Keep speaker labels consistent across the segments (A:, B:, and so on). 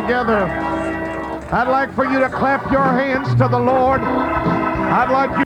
A: together. I'd like for you to clap your hands to the Lord. I'd like you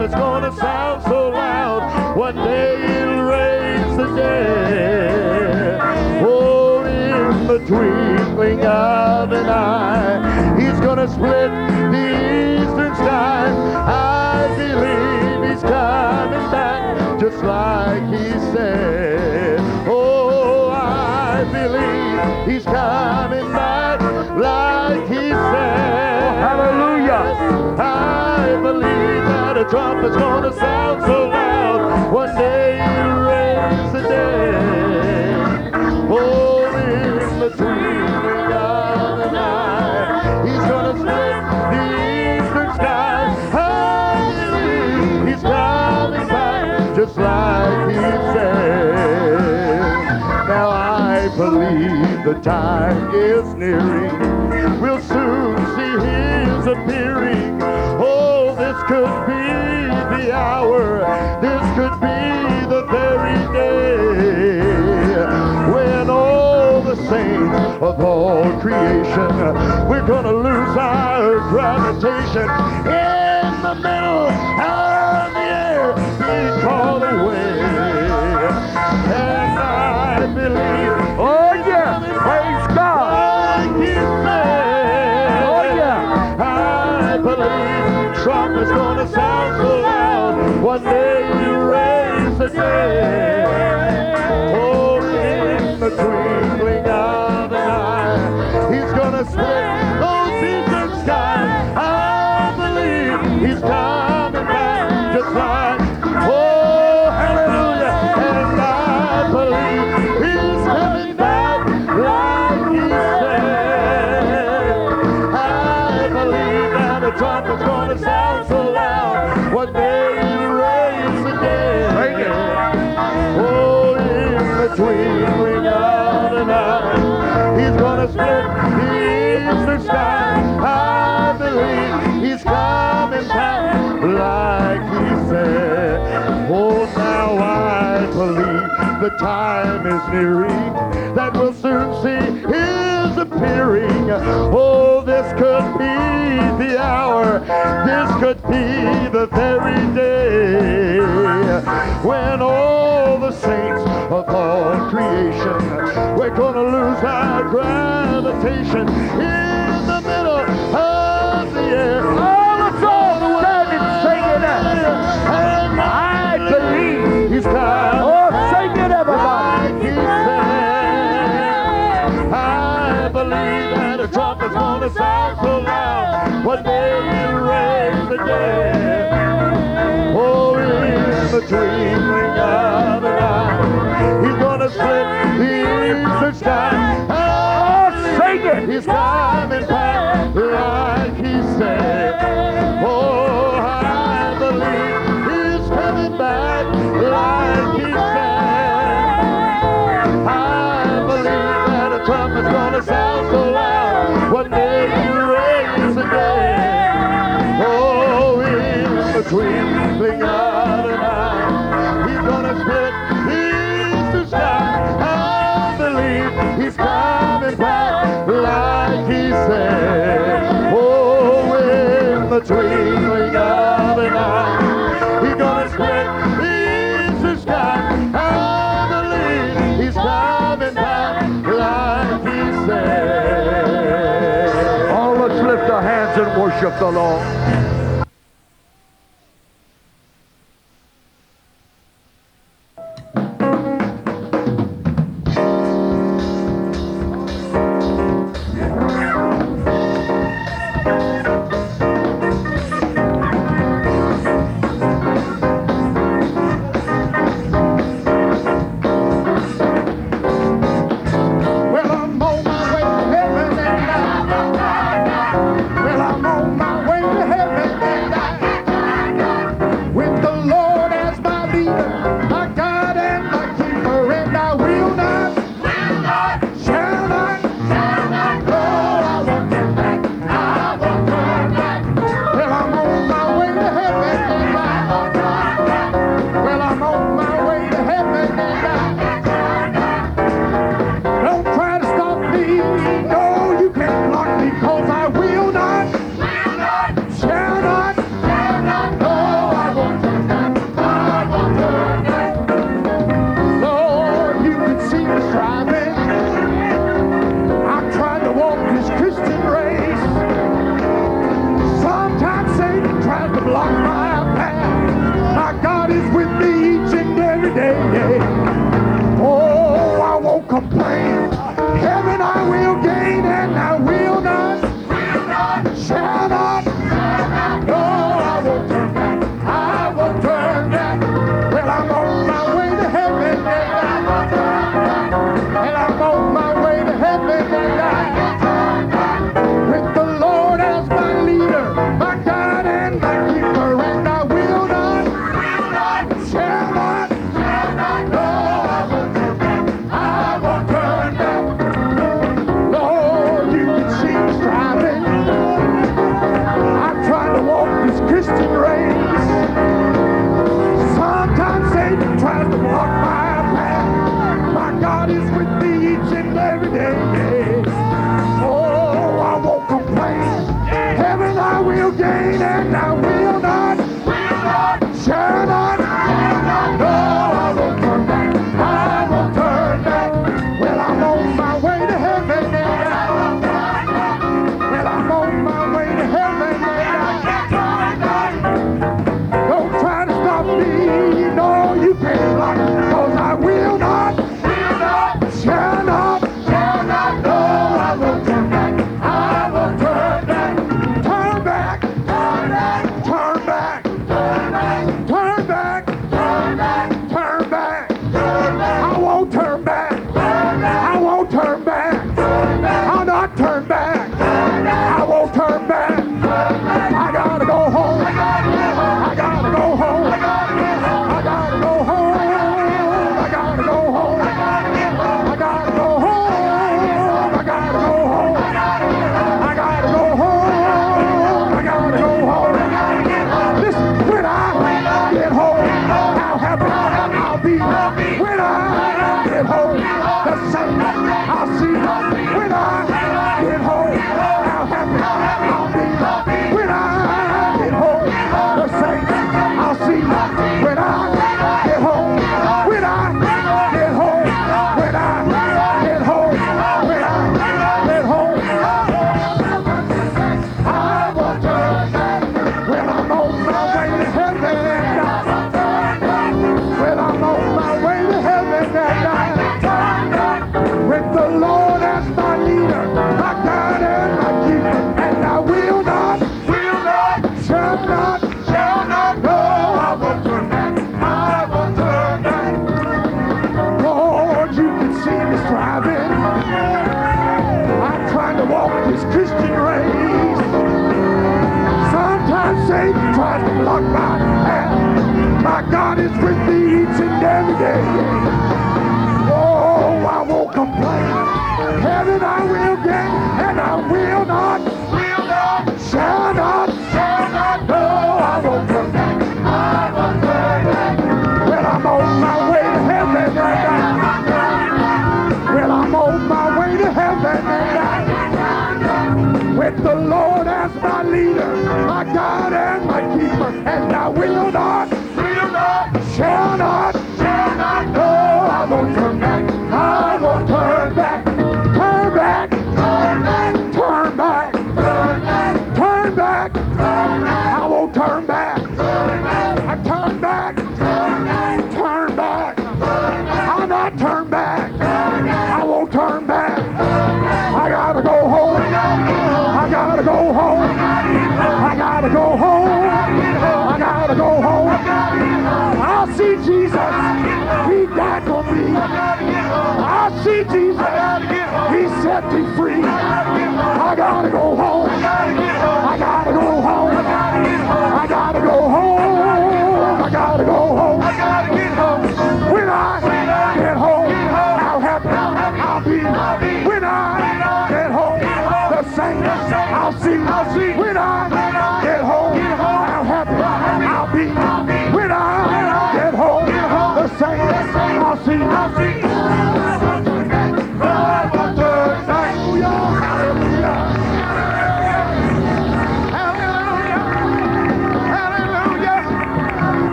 A: that's gonna sound so loud. One day it'll raise the dead. Oh, in the twinkling of an eye, he's gonna split the eastern sky. I believe he's coming back, just like he said. Oh, I believe he's coming back, like he said. Oh, hallelujah. I believe the trumpet's gonna sound so loud. One day you raise the dead. Oh, in between God and I, He's gonna split the eastern sky. Hallelujah, He's coming back just like He said. Now I believe the time is nearing. We'll soon see His appearing. This could be the hour. This could be the very day when all the saints of all creation we're gonna lose our gravitation in the middle of the air, be called away. And I believe loud. Is that we'll soon see his appearing. Oh, this could be the hour. This could be the very day when all the saints of all creation we're gonna lose our gravitation in the middle of the air.
B: Let's all it out.
A: And
B: I believe.
A: he's coming. Gonna sound so loud. One day you raise the dead. Oh, in the twinkling of an eye, he's gonna split the eastern sky.
B: Oh, sing it.
A: He's coming back like he said. Oh, I believe he's coming back like he said. I believe that a trumpet's gonna sound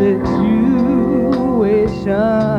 C: situation.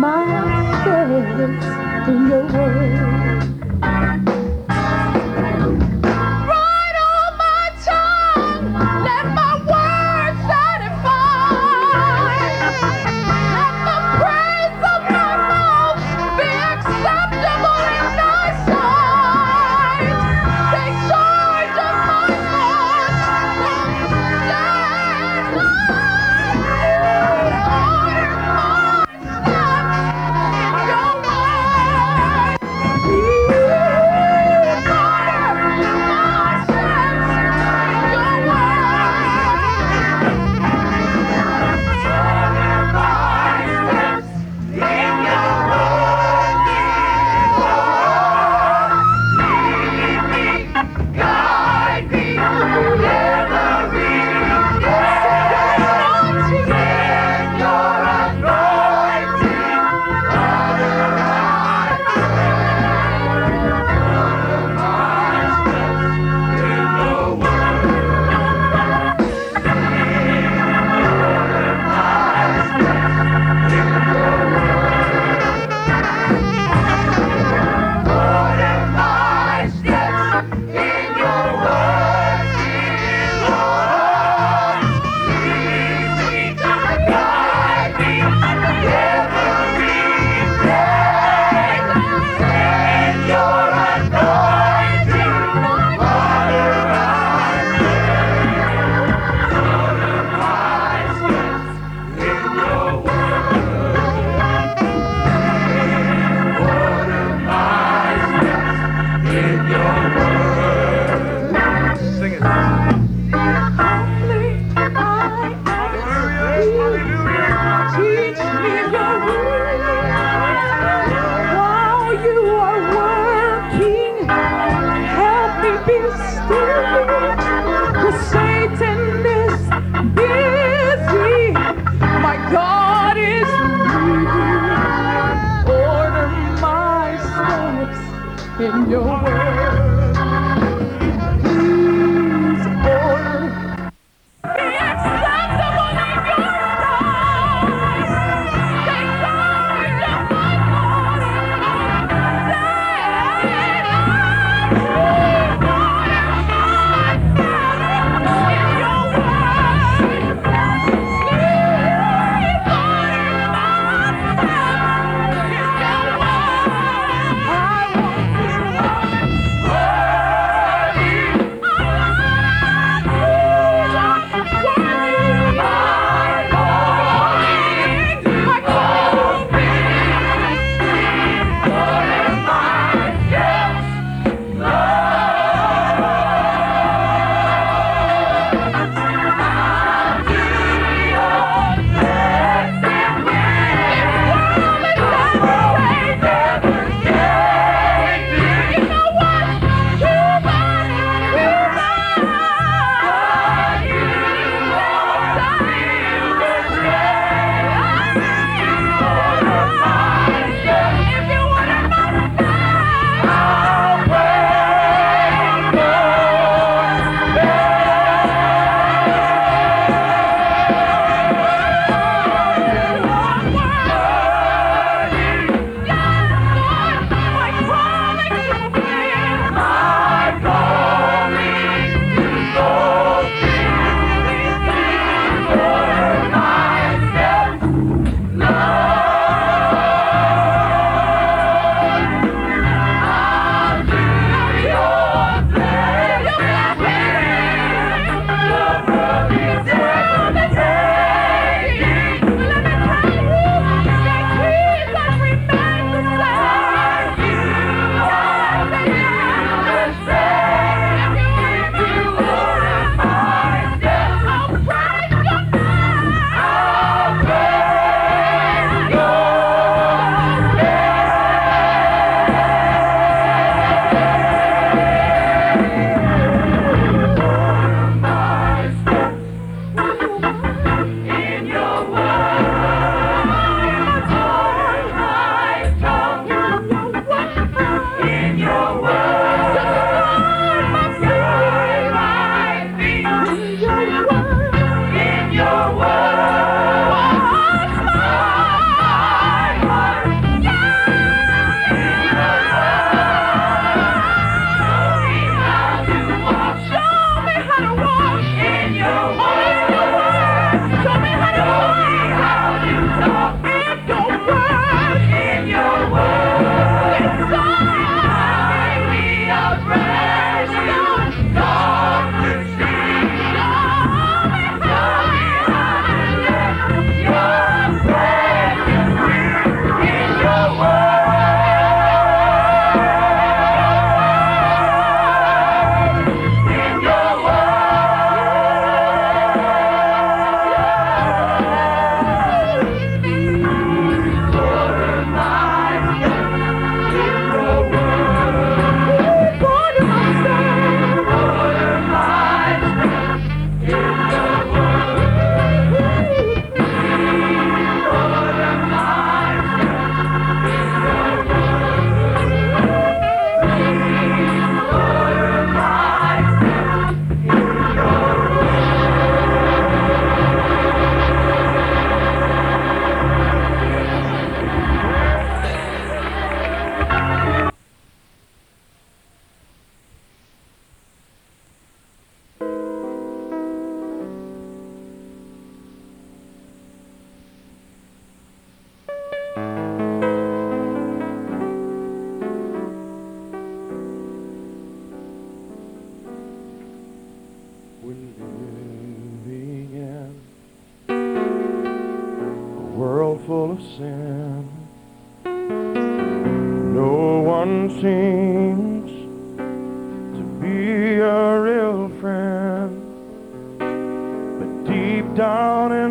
B: My steps in your word.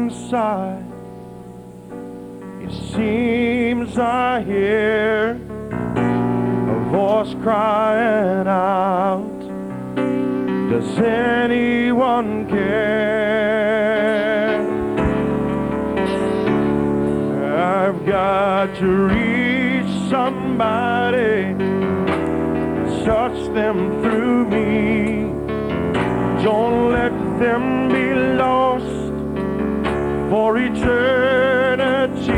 A: Inside, it seems I hear a voice crying out. Does anyone care? I've got to reach somebody, touch them through me. Don't let them be lost for eternity.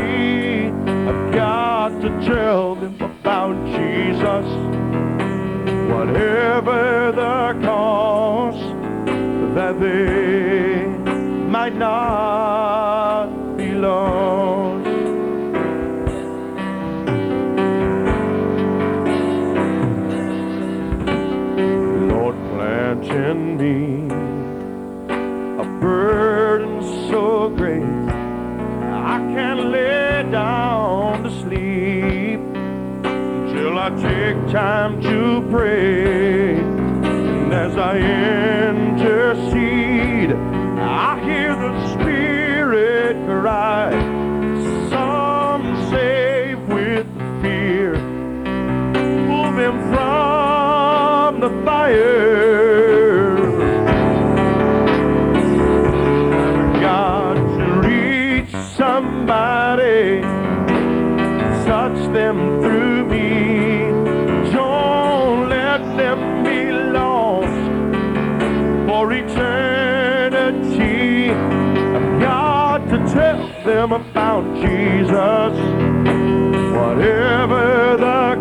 A: I've got to tell them about Jesus, whatever the cost, that they might not time to pray. And as I intercede, I hear the Spirit cry. Some save with fear pull them from the fire. Them eternity. I've got to tell them about Jesus whatever the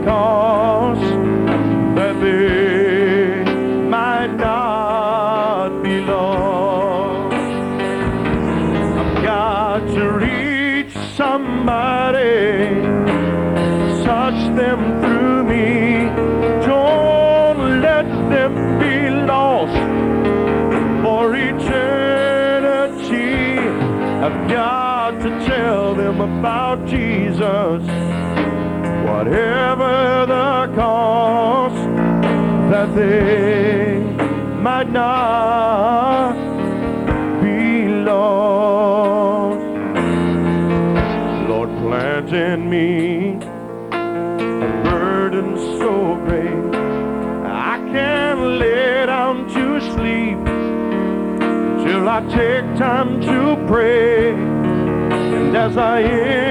A: about Jesus, whatever the cost, that they might not be lost. Lord, plant in me a burden so great I can't lay down to sleep till I take time to pray. And as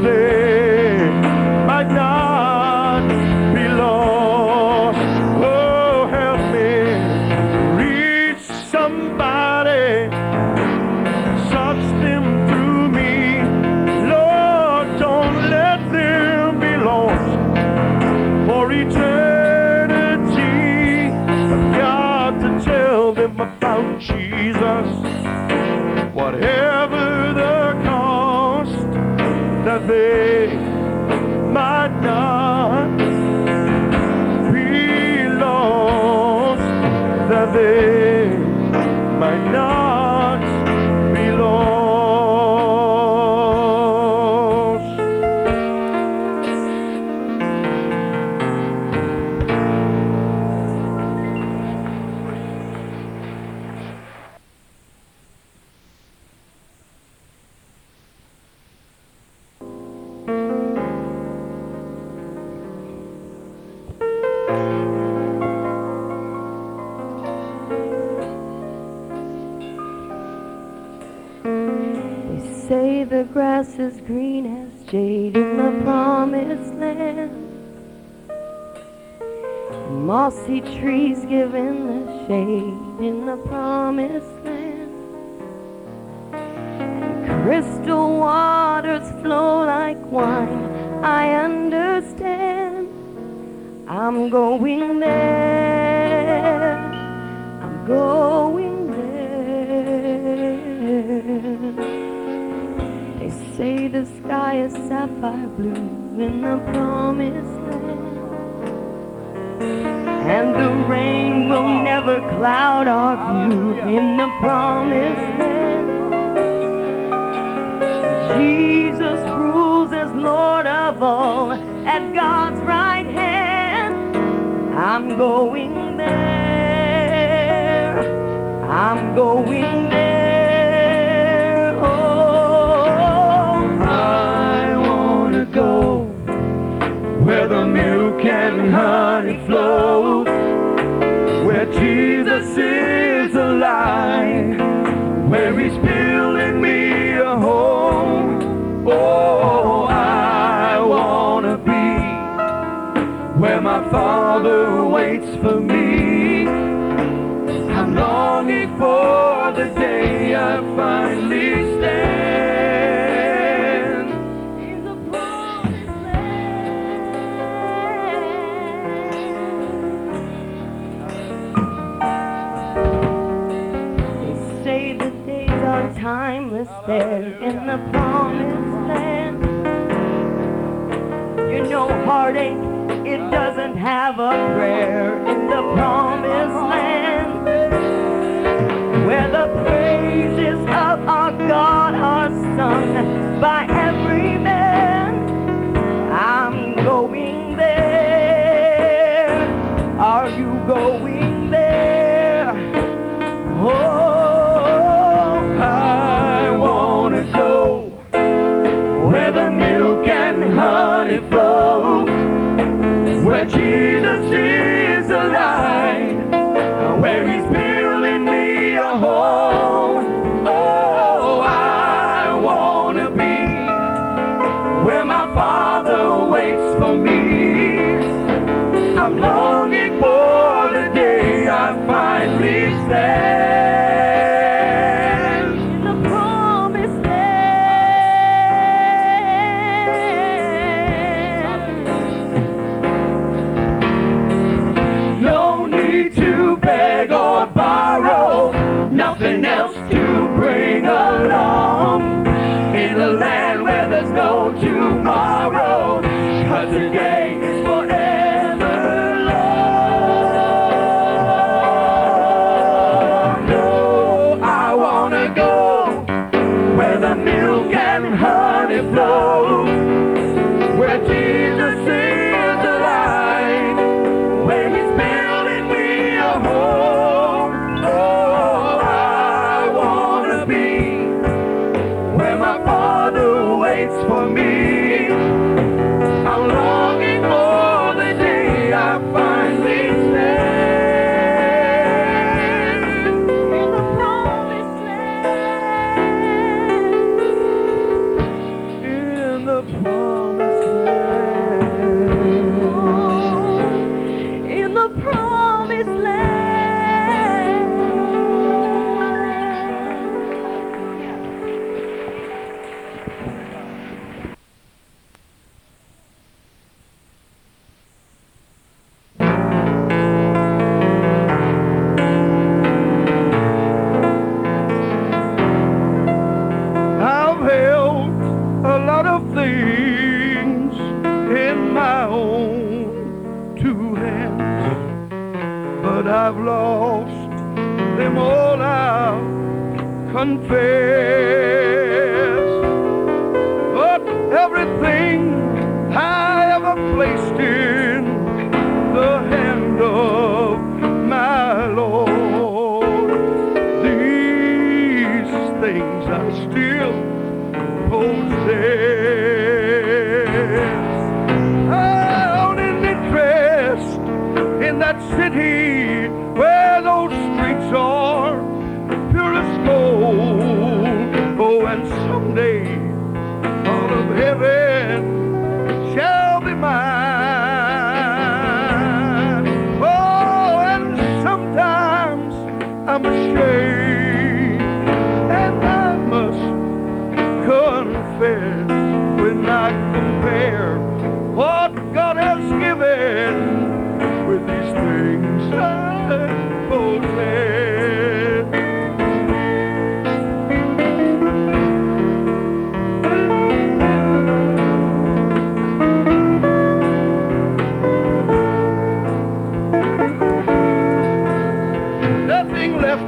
A: that
D: in the promised land. Mossy trees giving the shade in the promised land. And crystal waters flow like wine. I understand. I'm going there. I'm going blue in the promised land. And the rain will never cloud our view in the promised land. Jesus rules as Lord of all at God's right hand. I'm going there. I'm going there.
E: And honey flows, where Jesus is alive, where He's building me a home. Oh, I wanna be where my Father waits for me. I'm longing for the day I finally
D: in the promised land. You know, heartache, it doesn't have a prayer in the promised land.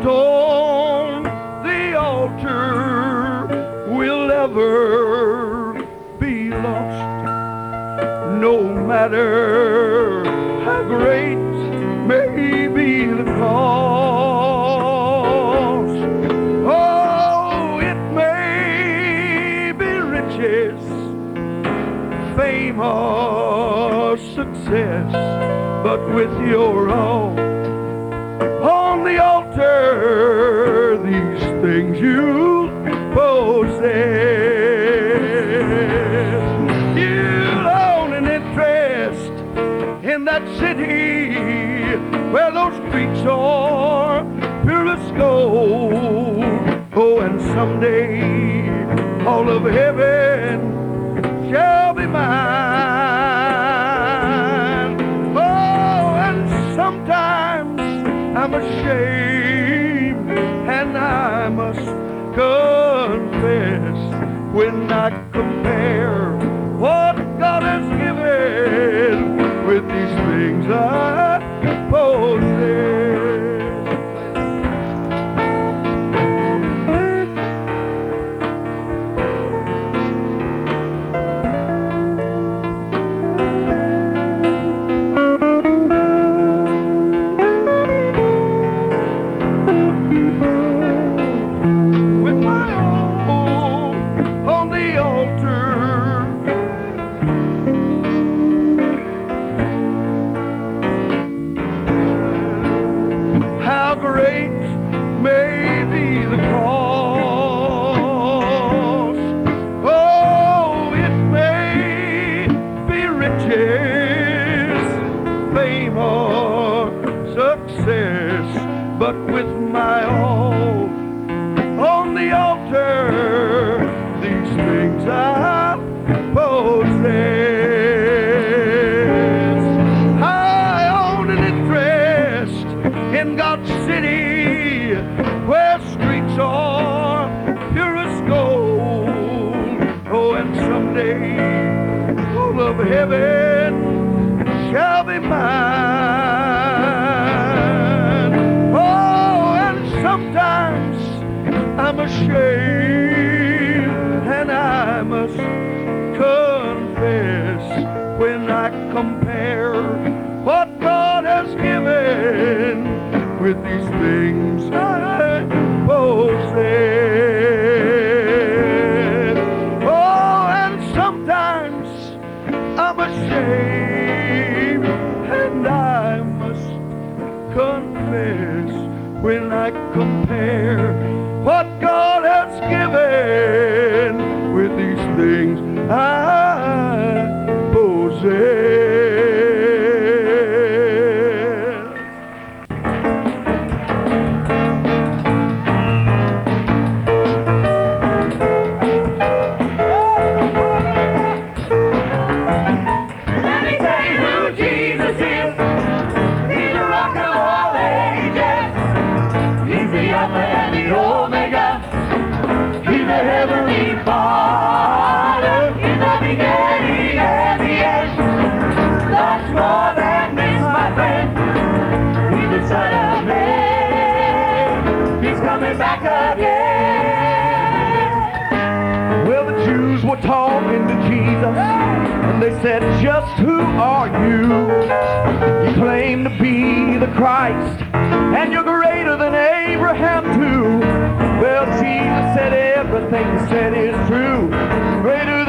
E: built on the altar will ever be lost, no
F: matter how great may be the cost. Oh, it may be riches, fame or success, but with your own these things you possess. You own an interest in that city where those streets are pure as gold. Oh, and someday all of heaven shall be mine. I must confess when I compare what God has given with these things I just who are you? You claim to be the Christ, and you're greater than Abraham too. Well, Jesus said everything he said is true. Greater